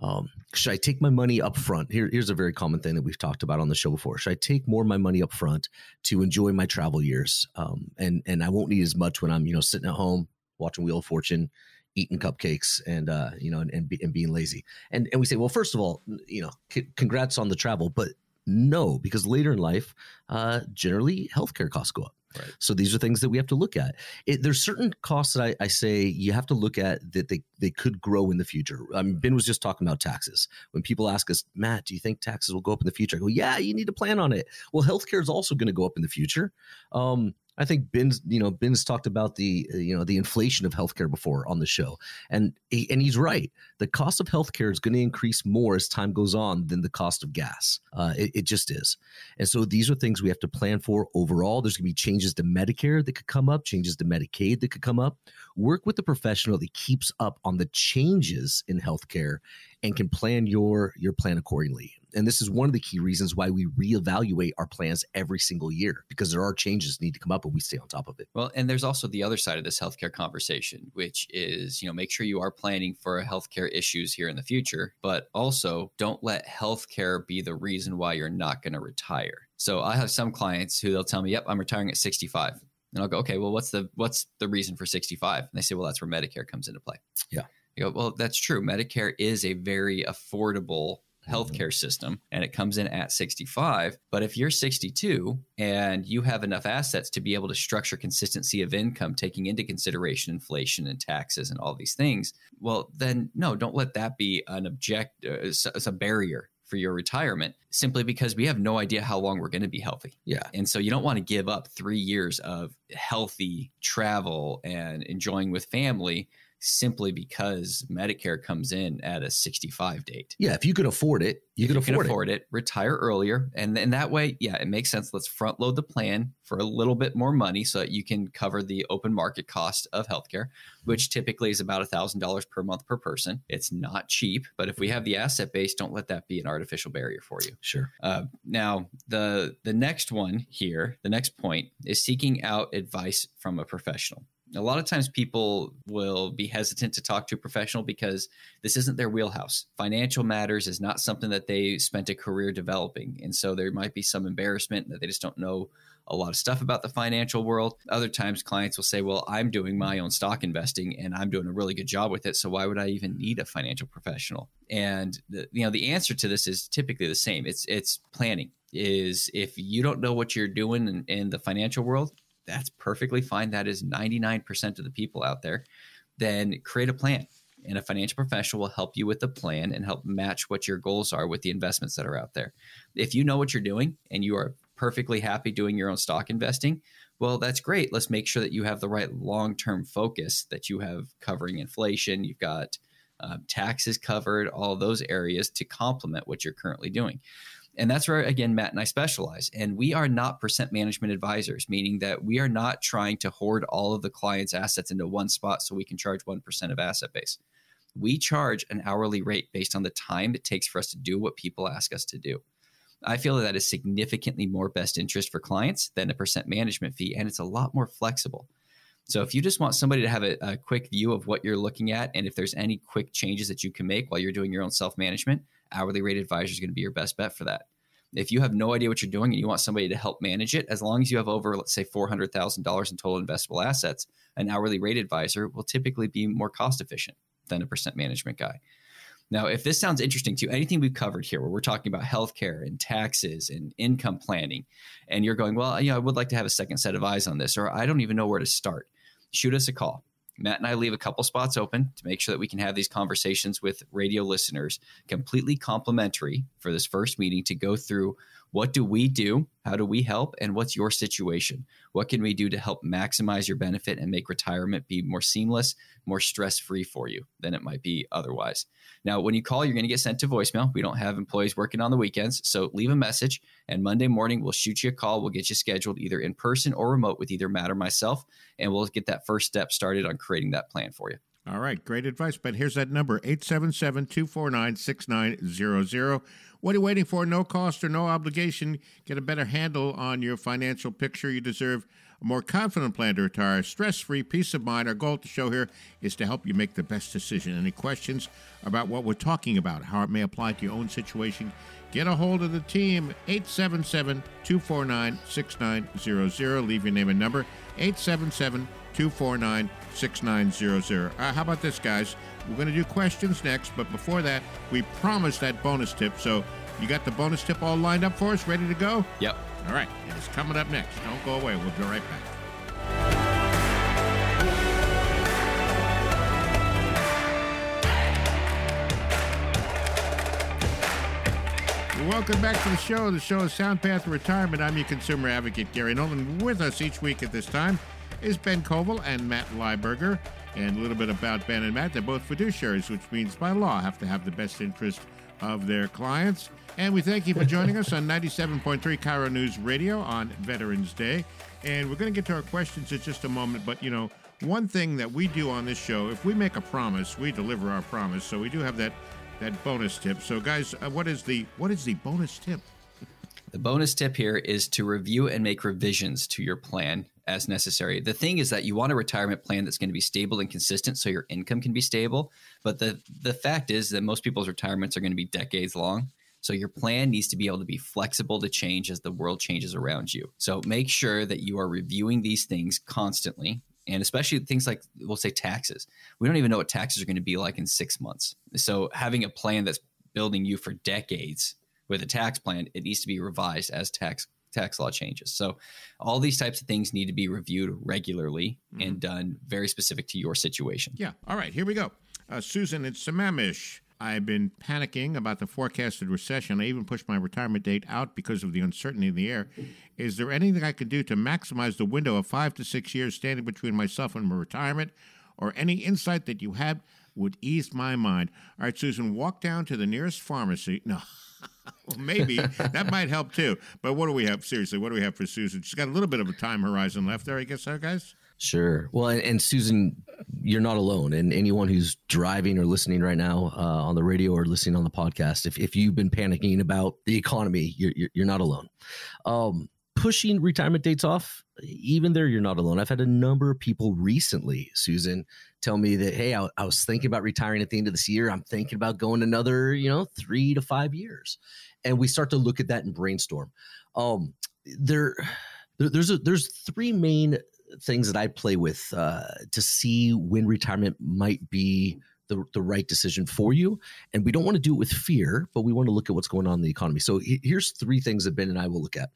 um, should I take my money up front? Here, here's a very common thing that we've talked about on the show before. Should I take more of my money up front to enjoy my travel years? Um, and and I won't need as much when I'm you know sitting at home watching Wheel of Fortune, eating cupcakes, and uh, you know and and, be, and being lazy. And and we say, well, first of all, you know, c- congrats on the travel, but no, because later in life, uh, generally healthcare costs go up. Right. So these are things that we have to look at. It, there's certain costs that I, I, say you have to look at that they, they could grow in the future. I mean, Ben was just talking about taxes. When people ask us, Matt, do you think taxes will go up in the future? I go, yeah, you need to plan on it. Well, healthcare is also going to go up in the future. Um, I think Ben's, you know, Ben's talked about the, uh, you know, the inflation of healthcare before on the show, and he, and he's right. The cost of healthcare is going to increase more as time goes on than the cost of gas. Uh, it, it, just is, and so these are things we have to plan for overall. There's going to be changes to Medicare that could come up, changes to Medicaid that could come up. Work with the professional that keeps up on the changes in healthcare and can plan your your plan accordingly and this is one of the key reasons why we reevaluate our plans every single year because there are changes that need to come up and we stay on top of it. Well, and there's also the other side of this healthcare conversation, which is, you know, make sure you are planning for healthcare issues here in the future, but also don't let healthcare be the reason why you're not going to retire. So I have some clients who they'll tell me, "Yep, I'm retiring at 65." And I'll go, "Okay, well what's the what's the reason for 65?" And they say, "Well, that's where Medicare comes into play." Yeah. You go, "Well, that's true. Medicare is a very affordable. Healthcare system and it comes in at 65. But if you're 62 and you have enough assets to be able to structure consistency of income, taking into consideration inflation and taxes and all these things, well, then no, don't let that be an object uh, a barrier for your retirement simply because we have no idea how long we're going to be healthy. Yeah. And so you don't want to give up three years of healthy travel and enjoying with family simply because Medicare comes in at a 65 date. Yeah, if you can afford it, you, can, you afford can afford it. it. Retire earlier, and in that way, yeah, it makes sense. Let's front load the plan for a little bit more money so that you can cover the open market cost of healthcare, which typically is about a thousand dollars per month per person. It's not cheap, but if we have the asset base, don't let that be an artificial barrier for you. Sure. Uh, now, the the next one here, the next point is seeking out advice from a professional a lot of times people will be hesitant to talk to a professional because this isn't their wheelhouse. Financial matters is not something that they spent a career developing. And so there might be some embarrassment that they just don't know a lot of stuff about the financial world. Other times clients will say, "Well, I'm doing my own stock investing and I'm doing a really good job with it, so why would I even need a financial professional?" And the, you know, the answer to this is typically the same. It's it's planning. Is if you don't know what you're doing in, in the financial world, that's perfectly fine. That is 99% of the people out there. Then create a plan. And a financial professional will help you with the plan and help match what your goals are with the investments that are out there. If you know what you're doing and you are perfectly happy doing your own stock investing, well, that's great. Let's make sure that you have the right long term focus, that you have covering inflation, you've got uh, taxes covered, all those areas to complement what you're currently doing. And that's where, again, Matt and I specialize. And we are not percent management advisors, meaning that we are not trying to hoard all of the client's assets into one spot so we can charge 1% of asset base. We charge an hourly rate based on the time it takes for us to do what people ask us to do. I feel that, that is significantly more best interest for clients than a percent management fee, and it's a lot more flexible. So if you just want somebody to have a, a, quick view of what you're looking at, and if there's any quick changes that you can make while you're doing your own self management, hourly rate advisor is going to be your best bet for that. If you have no idea what you're doing and you want somebody to help manage it, as long as you have over, let's say, $400,000 in total investable assets, an hourly rate advisor will typically be more cost efficient than a percent management guy. Now, if this sounds interesting to you, anything we've covered here, where we're talking about healthcare and taxes and income planning, and you're going, well, you know, I would like to have a second set of eyes on this, or I don't even know where to start, shoot us a call. Matt and I leave a couple spots open to make sure that we can have these conversations with radio listeners, completely complimentary for this first meeting to go through what do we do? How do we help? And what's your situation? What can we do to help maximize your benefit and make retirement be more seamless, more stress free for you than it might be otherwise? Now, when you call, you're going to get sent to voicemail. We don't have employees working on the weekends. So leave a message, and Monday morning, we'll shoot you a call. We'll get you scheduled either in person or remote with either Matt or myself, and we'll get that first step started on creating that plan for you. All right, great advice. But here's that number 877 249 6900. What are you waiting for? No cost or no obligation. Get a better handle on your financial picture. You deserve a more confident plan to retire, stress free, peace of mind. Our goal at the show here is to help you make the best decision. Any questions about what we're talking about, how it may apply to your own situation? Get a hold of the team, 877 249 6900. Leave your name and number, 877 249 6900. Uh, how about this, guys? We're going to do questions next, but before that, we promised that bonus tip. So you got the bonus tip all lined up for us, ready to go? Yep. All right, it's coming up next. Don't go away. We'll be right back. Welcome back to the show. The show is Sound Path Retirement. I'm your consumer advocate, Gary Nolan. With us each week at this time is Ben Koval and Matt Lieberger. And a little bit about Ben and Matt. They're both fiduciaries, which means by law have to have the best interest of their clients. And we thank you for joining us on 97.3 KIRO News Radio on Veterans Day. And we're going to get to our questions in just a moment. But, you know, one thing that we do on this show, if we make a promise, we deliver our promise. So we do have that that bonus tip. So, guys, uh, what is the what is the bonus tip? The bonus tip here is to review and make revisions to your plan as necessary. The thing is that you want a retirement plan that's going to be stable and consistent so your income can be stable. But the the fact is that most people's retirements are going to be decades long. So your plan needs to be able to be flexible to change as the world changes around you. So make sure that you are reviewing these things constantly and especially things like we'll say taxes. We don't even know what taxes are going to be like in 6 months. So having a plan that's building you for decades with a tax plan, it needs to be revised as tax tax law changes. So all these types of things need to be reviewed regularly mm-hmm. and done very specific to your situation. Yeah. All right, here we go. Uh, Susan, it's Sammamish. I've been panicking about the forecasted recession. I even pushed my retirement date out because of the uncertainty in the air. Is there anything I can do to maximize the window of five to six years standing between myself and my retirement? Or any insight that you have would ease my mind. All right, Susan, walk down to the nearest pharmacy. [laughs] No. well, maybe that might help too. But what do we have? Seriously, what do we have for Susan? She's got a little bit of a time horizon left there, I guess, huh, guys? Sure. Well, and, and, Susan, you're not alone. And anyone who's driving or listening right now uh, on the radio or listening on the podcast, if, if you've been panicking about the economy, you're, you're, not alone. Um, pushing retirement dates off, even there, you're not alone. I've had a number of people recently, Susan, tell me that, hey, I, I was thinking about retiring at the end of this year. I'm thinking about going another, you know, three to five years. And we start to look at that and brainstorm. Um, there, there there's a, there's three main things that I play with uh, to see when retirement might be the, the right decision for you. And we don't want to do it with fear, but we want to look at what's going on in the economy. So here's three things that Ben and I will look at.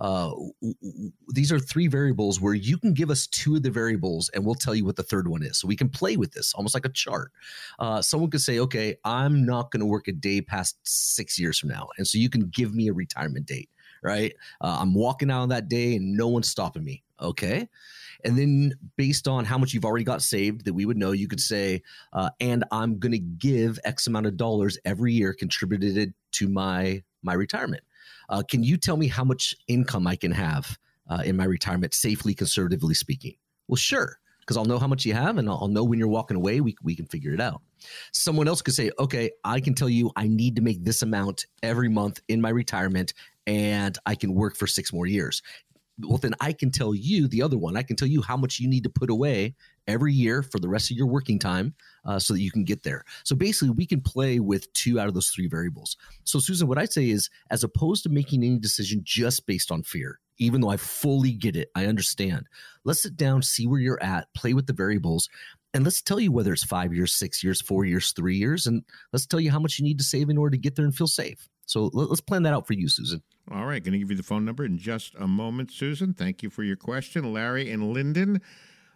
Uh, these are three variables where you can give us two of the variables and we'll tell you what the third one is. So we can play with this almost like a chart. Uh, someone could say, okay, I'm not going to work a day past six years from now. And so you can give me a retirement date, right? Uh, I'm walking out on that day and no one's stopping me. Okay. And then based on how much you've already got saved, that we would know, you could say, uh, and I'm going to give X amount of dollars every year contributed to my my retirement. Uh, can you tell me how much income I can have uh, in my retirement, safely, conservatively speaking? Well, sure, because I'll know how much you have, and I'll, I'll know when you're walking away. We we can figure it out. Someone else could say, okay, I can tell you I need to make this amount every month in my retirement, and I can work for six more years. Well then i can tell you the other one. I can tell you how much you need to put away every year for the rest of your working time uh, so that you can get there. So basically we can play with two out of those three variables. So susan what i'd say is as opposed to making any decision just based on fear even though i fully get it i understand let's sit down see where you're at play with the variables and let's tell you whether it's five years six years four years three years and let's tell you how much you need to save in order to get there and feel safe so let's plan that out for you susan all right, going to give you the phone number in just a moment, Susan. Thank you for your question. Larry in Lynden.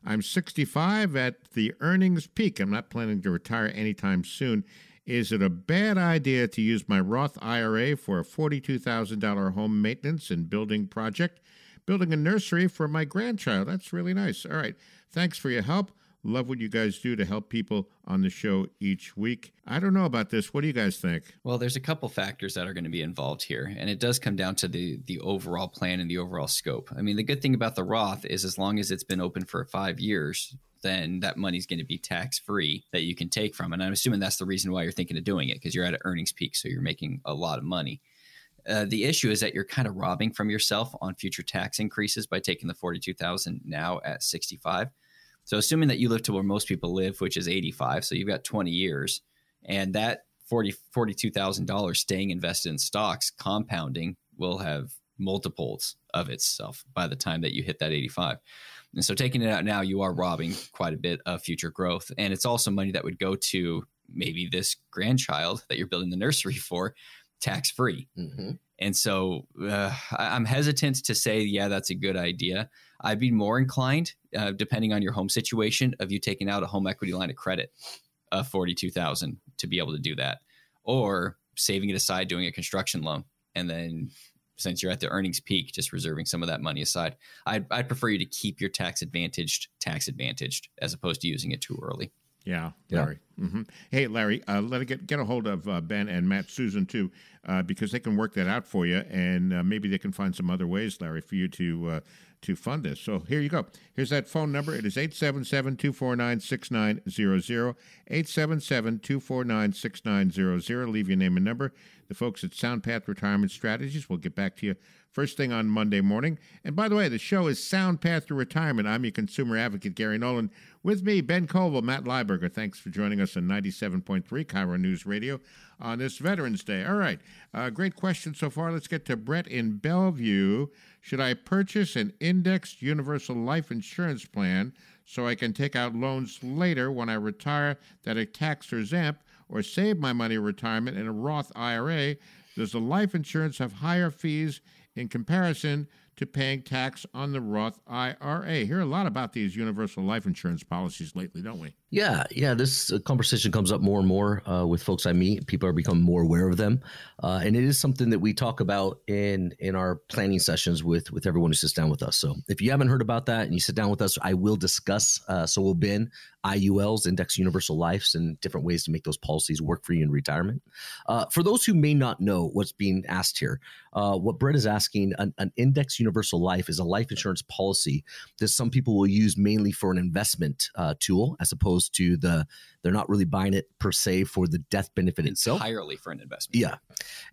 I'm 65 at the earnings peak. I'm not planning to retire anytime soon. Is it a bad idea to use my Roth IRA for a $42,000 home maintenance and building project? Building a nursery for my grandchild. That's really nice. All right. Thanks for your help. Love what you guys do to help people on the show each week. I don't know about this. What do you guys think? Well, there's a couple factors that are going to be involved here, and it does come down to the the overall plan and the overall scope. I mean, the good thing about the Roth is as long as it's been open for 5 years, then that money's going to be tax free that you can take from. And I'm assuming that's the reason why you're thinking of doing it because you're at an earnings peak, so you're making a lot of money. Uh, the issue is that you're kind of robbing from yourself on future tax increases by taking the 42,000 now at 65. So assuming that you live to where most people live, which is 85, so you've got 20 years, and that 40 $42,000 staying invested in stocks compounding will have multiples of itself by the time that you hit that 85. And so taking it out now, you are robbing quite a bit of future growth. And it's also money that would go to maybe this grandchild that you're building the nursery [laughs] for tax free. Mm-hmm. And so uh, I'm hesitant to say, yeah, that's a good idea. I'd be more inclined, uh, depending on your home situation, of you taking out a home equity line of credit of forty two thousand to be able to do that, or saving it aside, doing a construction loan, and then since you're at the earnings peak, just reserving some of that money aside. I'd, I'd prefer you to keep your tax advantaged tax advantaged as opposed to using it too early. Yeah, Larry. Yeah. Mm-hmm. Hey, Larry, uh, let get get a hold of uh, Ben and Matt Susan too, uh, because they can work that out for you, and uh, maybe they can find some other ways, Larry, for you to uh, to fund this. So here you go. Here's that phone number. It is 877 249 6900. 877 249 6900. Leave your name and number. The folks at SoundPath Retirement Strategies will get back to you first thing on Monday morning. And by the way, the show is Sound Path to Retirement. I'm your consumer advocate, Gary Nolan. With me, Ben Koval, Matt Lieberger. Thanks for joining us on 97.3 KIRO News Radio on this Veterans Day. All right, uh, great question so far. Let's get to Brett in Bellevue. Should I purchase an indexed universal life insurance plan so I can take out loans later when I retire that are tax exempt or save my money retirement in a Roth IRA? Does the life insurance have higher fees in comparison to paying tax on the Roth IRA. Hear a lot about these universal life insurance policies lately, don't we? Yeah, yeah. This uh, conversation comes up more and more uh, with folks I meet. People are becoming more aware of them, uh, and it is something that we talk about in in our planning sessions with with everyone who sits down with us. So if you haven't heard about that and you sit down with us, I will discuss. Uh, so will Ben IULs, Index Universal Lives, and different ways to make those policies work for you in retirement. Uh, for those who may not know what's being asked here, uh, what Brett is asking, an, an Index Universal Life is a life insurance policy that some people will use mainly for an investment tool, as opposed to the they're not really buying it per se for the death benefit itself. Entirely for an investment. Yeah,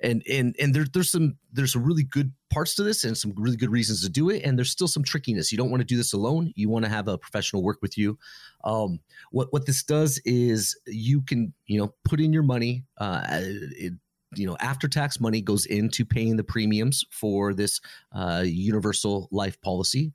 and and and there, there's some there's some really good parts to this and some really good reasons to do it. And there's still some trickiness. You don't want to do this alone. You want to have a professional work with you. Um, what what this does is you can you know put in your money. Uh, it, you know after tax money goes into paying the premiums for this uh, universal life policy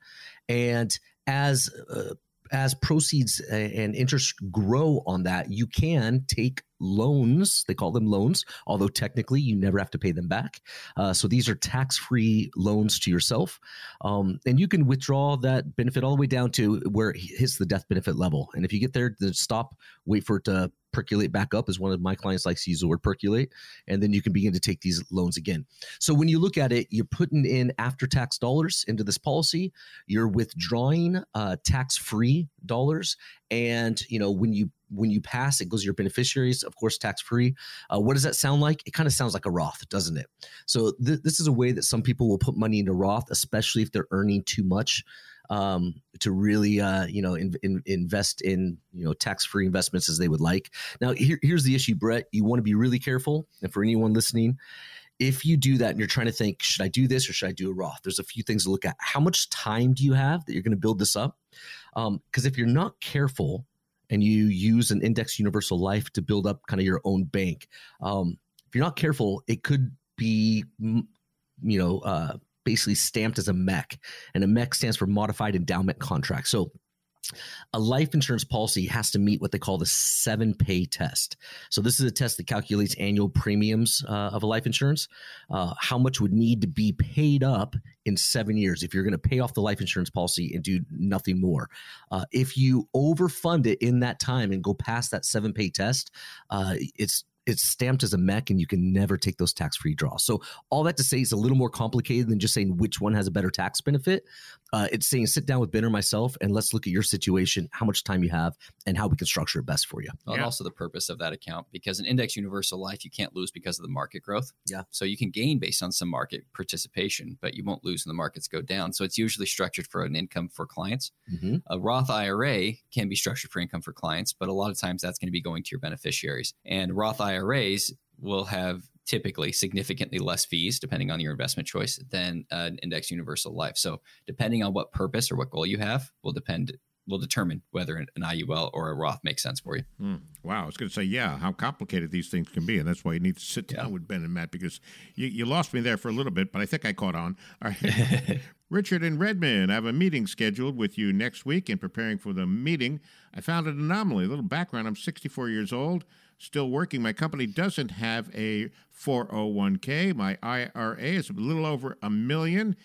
and as uh, as proceeds and interest grow on that, you can take loans. They call them loans, although technically you never have to pay them back. Uh, so these are tax free loans to yourself. Um, and you can withdraw that benefit all the way down to where it hits the death benefit level. And if you get there, then stop, wait for it to percolate back up as one of my clients likes to use the word percolate and then you can begin to take these loans again. So when you look at it you're putting in after tax dollars into this policy you're withdrawing uh, tax free dollars and you know when you when you pass it goes to your beneficiaries of course tax free uh, what does that sound like? It kind of sounds like a roth doesn't it? So th- this is a way that some people will put money into roth especially if they're earning too much um, to really uh, you know in, in, invest in you know tax free investments as they would like. Now here, here's the issue, Brett. You want to be really careful, and for anyone listening, if you do that and you're trying to think, should I do this or should I do a Roth? There's a few things to look at. How much time do you have that you're going to build this up? Because um, if you're not careful and you use an index universal life to build up kind of your own bank, um, if you're not careful, it could be, you know, uh, basically stamped as a MEC, and a MEC stands for Modified Endowment Contract. So a life insurance policy has to meet what they call the seven pay test. So, this is a test that calculates annual premiums uh, of a life insurance, uh, how much would need to be paid up in seven years if you're going to pay off the life insurance policy and do nothing more. Uh, if you overfund it in that time and go past that seven pay test, uh, it's it's stamped as a MEC and you can never take those tax free draws. So, all that to say is a little more complicated than just saying which one has a better tax benefit. Uh, it's saying sit down with Ben or myself and let's look at your situation, how much time you have, and how we can structure it best for you. Well, yeah. And also the purpose of that account because an index universal life, you can't lose because of the market growth. Yeah. So, you can gain based on some market participation, but you won't lose when the markets go down. So, it's usually structured for an income for clients. Mm-hmm. A Roth IRA can be structured for income for clients, but a lot of times that's going to be going to your beneficiaries. And Roth IRAs will have typically significantly less fees depending on your investment choice than an index universal life. So depending on what purpose or what goal you have will depend will determine whether an IUL or a Roth makes sense for you. Mm, wow, I was going to say, yeah, how complicated these things can be, and that's why you need to sit down yeah. with Ben and Matt because you, you lost me there for a little bit, but I think I caught on. All right, [laughs] Richard and Redmond, I have a meeting scheduled with you next week. In preparing for the meeting, I found an anomaly. A little background: I'm 64 years old still working. My company doesn't have a 401k. My IRA is a little over a million.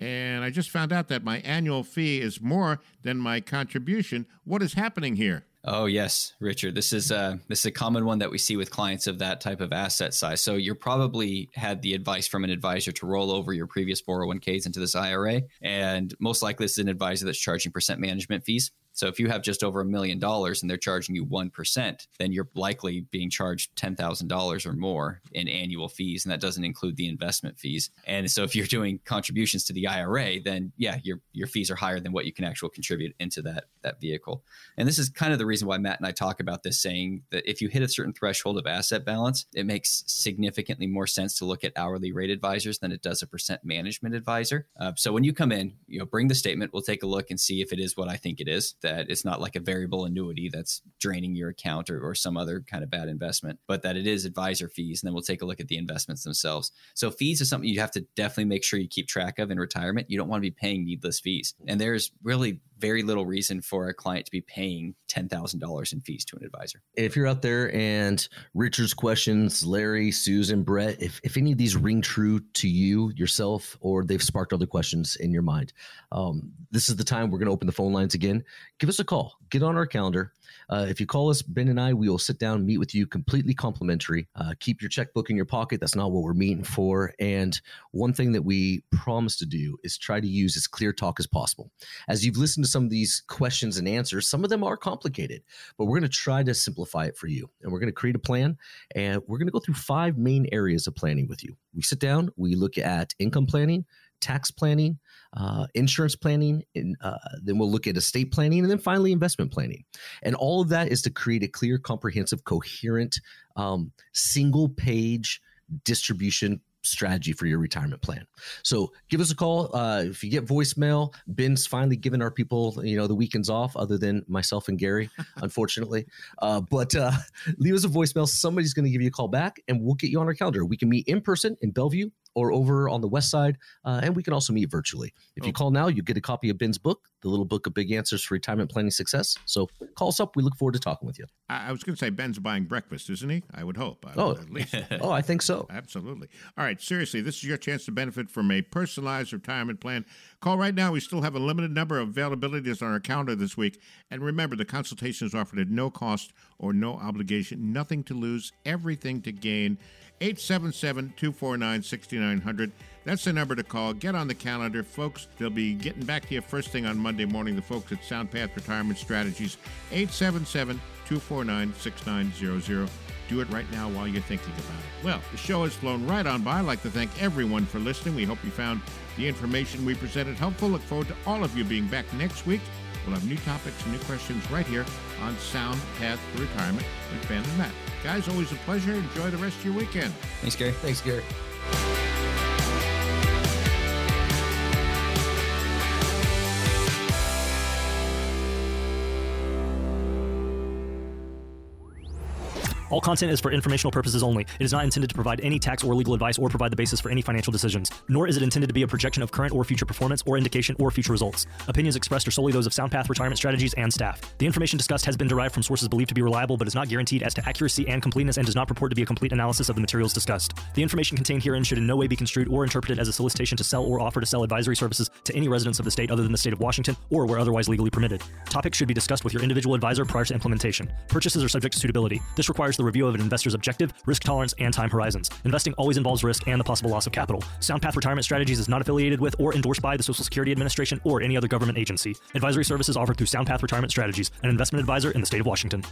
And I just found out that my annual fee is more than my contribution. What is happening here? Oh yes, Richard. This is a uh, this is a common one that we see with clients of that type of asset size. So you're probably had the advice from an advisor to roll over your previous 401ks into this IRA, and most likely this is an advisor that's charging percent management fees. So if you have just over a million dollars and they're charging you 1%, then you're likely being charged $10,000 or more in annual fees. And that doesn't include the investment fees. And so if you're doing contributions to the IRA, then yeah, your, your fees are higher than what you can actually contribute into that, that vehicle. And this is kind of the reason why Matt and I talk about this saying that if you hit a certain threshold of asset balance, it makes significantly more sense to look at hourly rate advisors than it does a percent management advisor. Uh, so when you come in, you know, bring the statement, we'll take a look and see if it is what I think it is that it's not like a variable annuity that's draining your account or, or some other kind of bad investment, but that it is advisor fees. And then we'll take a look at the investments themselves. So fees is something you have to definitely make sure you keep track of in retirement. You don't want to be paying needless fees. And there's really very little reason for a client to be paying $10,000 in fees to an advisor. If you're out there and Richard's questions, Larry, Susan, Brett, if, if any of these ring true to you yourself or they've sparked other questions in your mind, um, this is the time we're going to open the phone lines again. Give us a call, get on our calendar. Uh, if you call us, Ben and I, we will sit down, meet with you completely complimentary. Uh, keep your checkbook in your pocket. That's not what we're meeting for. And one thing that we promise to do is try to use as clear talk as possible. As you've listened to some of these questions and answers, some of them are complicated, but we're going to try to simplify it for you. And we're going to create a plan and we're going to go through five main areas of planning with you. We sit down, we look at income planning, tax planning, uh, insurance planning, and uh, then we'll look at estate planning, and then finally investment planning. And all of that is to create a clear, comprehensive, coherent, um, single page distribution strategy for your retirement plan. So give us a call. Uh, if you get voicemail, Ben's finally given our people, you know, the weekends off, other than myself and Gary, [laughs] unfortunately. Uh, but uh, leave us a voicemail. Somebody's going to give you a call back, and we'll get you on our calendar. We can meet in person in Bellevue or over on the west side, uh, and we can also meet virtually. If you call now, you get a copy of Ben's book, The Little Book of Big Answers for Retirement Planning Success. So call us up. We look forward to talking with you. I, was going to say Ben's buying breakfast, isn't he? I would hope. I oh, at least. [laughs] oh, I think so. Absolutely. All right, seriously, this is your chance to benefit from a personalized retirement plan. Call right now. We still have a limited number of availabilities on our calendar this week. And remember, the consultation is offered at no cost or no obligation. Nothing to lose, everything to gain. 877 249 6900. That's the number to call. Get on the calendar, folks. They'll be getting back to you first thing on Monday morning. The folks at SoundPath Retirement Strategies, 877 249 6900. Do it right now while you're thinking about it. Well, the show has flown right on by. I'd like to thank everyone for listening. We hope you found the information we presented helpful. Look forward to all of you being back next week. We'll have new topics and new questions right here on Sound Path to Retirement with Ben and Matt. Guys, always a pleasure. Enjoy the rest of your weekend. Thanks, Gary. Thanks, Gary. All content is for informational purposes only. It is not intended to provide any tax or legal advice or provide the basis for any financial decisions, nor is it intended to be a projection of current or future performance or indication or future results. Opinions expressed are solely those of SoundPath Retirement Strategies and staff. The information discussed has been derived from sources believed to be reliable but is not guaranteed as to accuracy and completeness and does not purport to be a complete analysis of the materials discussed. The information contained herein should in no way be construed or interpreted as a solicitation to sell or offer to sell advisory services to any residents of the state other than the state of Washington or where otherwise legally permitted. Topics should be discussed with your individual advisor prior to implementation. Purchases are subject to suitability. This requires the review of an investor's objective, risk tolerance, and time horizons. Investing always involves risk and the possible loss of capital. SoundPath Retirement Strategies is not affiliated with or endorsed by the Social Security Administration or any other government agency. Advisory services offered through SoundPath Retirement Strategies, an investment advisor in the state of Washington.